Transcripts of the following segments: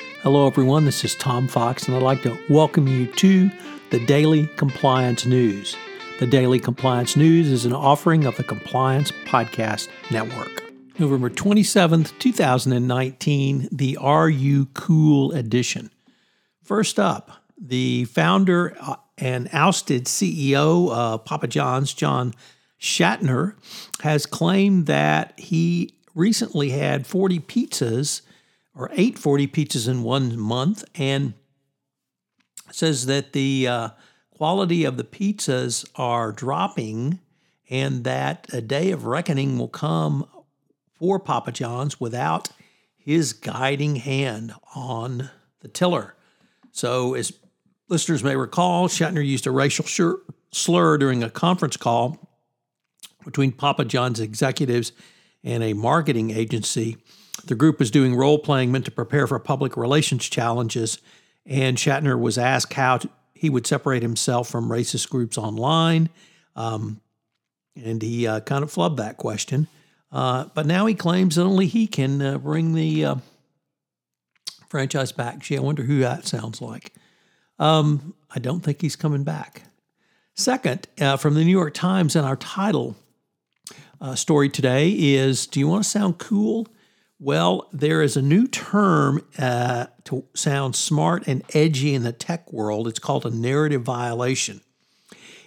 Hello, everyone. This is Tom Fox, and I'd like to welcome you to the Daily Compliance News. The Daily Compliance News is an offering of the Compliance Podcast Network. November 27th, 2019, the Are You Cool edition. First up, the founder uh, and ousted CEO of Papa John's, John Schnatter, has claimed that he recently had 40 pizzas or ate 40 pizzas in one month and says that the uh, quality of the pizzas are dropping and that a day of reckoning will come for Papa John's without his guiding hand on the tiller. So, as listeners may recall, Schnatter used a racial slur during a conference call between Papa John's executives and a marketing agency. The group was doing role playing meant to prepare for public relations challenges, and Schnatter was asked how to, he would separate himself from racist groups online. Um, and he uh, kind of flubbed that question. Uh, but now he claims that only he can uh, bring the uh, franchise back. Gee, I wonder who that sounds like. Um, I don't think he's coming back. Second, uh, from the New York Times, and our title uh, story today is Do you want to sound cool? Well, there is a new term uh, to sound smart and edgy in the tech world. It's called a narrative violation.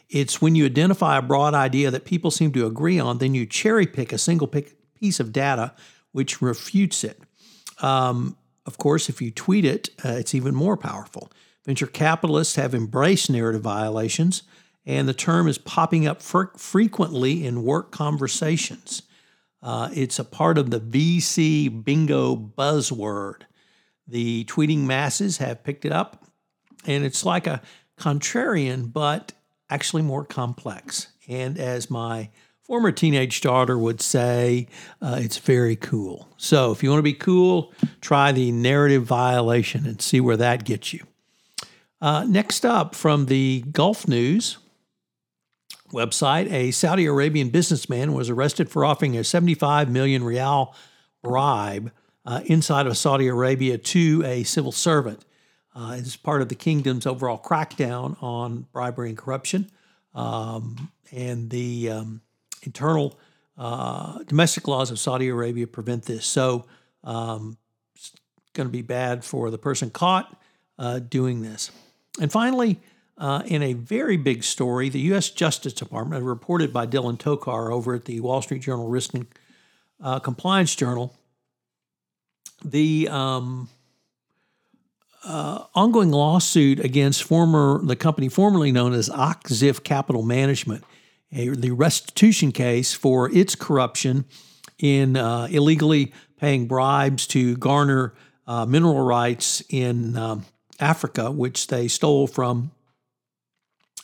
It's when you identify a broad idea that people seem to agree on, then you cherry pick a single piece of data which refutes it. Um, of course, if you tweet it, uh, it's even more powerful. Venture capitalists have embraced narrative violations, and the term is popping up fr- frequently in work conversations. Uh, it's a part of the VC bingo buzzword. The tweeting masses have picked it up, and it's like a contrarian, but actually more complex. And as my former teenage daughter would say, uh, it's very cool. So if you want to be cool, try the narrative violation and see where that gets you. Uh, next up from the Gulf News website, a Saudi Arabian businessman was arrested for offering a 75 million rial bribe uh, inside of Saudi Arabia to a civil servant. Uh, part of the kingdom's overall crackdown on bribery and corruption. Um, and the um, internal uh, domestic laws of Saudi Arabia prevent this. So um, it's going to be bad for the person caught uh, doing this. And finally, uh, in a very big story, the U.S. Justice Department, reported by Dylan Tokar over at the Wall Street Journal Risk and uh, Compliance Journal, the um, uh, ongoing lawsuit against former the company formerly known as Och-Ziff Capital Management, a, the restitution case for its corruption in uh, illegally paying bribes to garner uh, mineral rights in um, Africa, which they stole from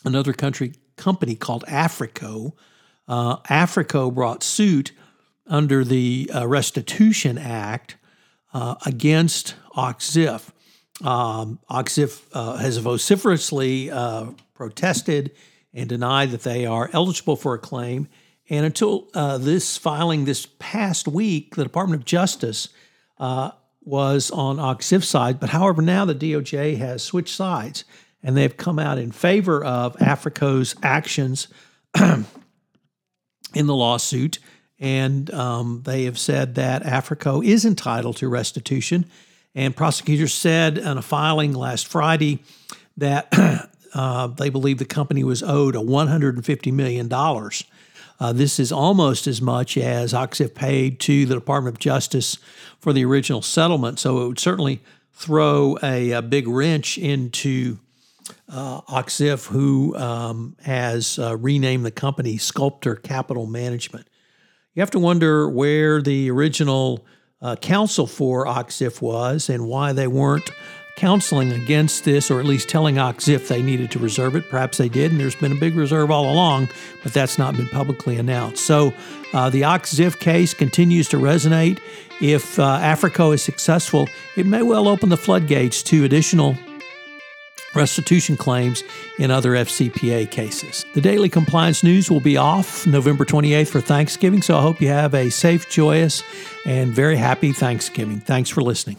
another country company called Africo. Uh, Africo brought suit under the uh, Restitution Act uh, against Och-Ziff. Um, Och-Ziff uh, has vociferously uh, protested and denied that they are eligible for a claim. And until uh, this filing this past week, the Department of Justice was on Och-Ziff's side. But however, now the DOJ has switched sides and they've come out in favor of Africo's actions in the lawsuit. And um, they have said that Africo is entitled to restitution and prosecutors said in a filing last Friday that uh, they believe the company was owed a $150 million. Uh, this is almost as much as Och-Ziff paid to the Department of Justice for the original settlement. So it would certainly throw a, a big wrench into uh, Och-Ziff, who um, has uh, renamed the company Sculptor Capital Management. You have to wonder where the original uh, counsel for Och-Ziff was and why they weren't counseling against this, or at least telling Och-Ziff they needed to reserve it. Perhaps they did, and there's been a big reserve all along, but that's not been publicly announced. So uh, the Och-Ziff case continues to resonate. If uh, Africo is successful, it may well open the floodgates to additional restitution claims in other FCPA cases. The daily compliance news will be off November 28th for Thanksgiving, so I hope you have a safe, joyous, and very happy Thanksgiving. Thanks for listening.